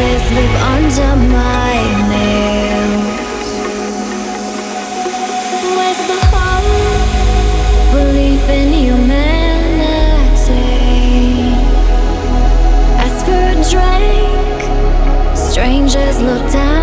ashes live under my nails. Where's the hope? Belief in humanity. Ask for a drink. Strangers look down.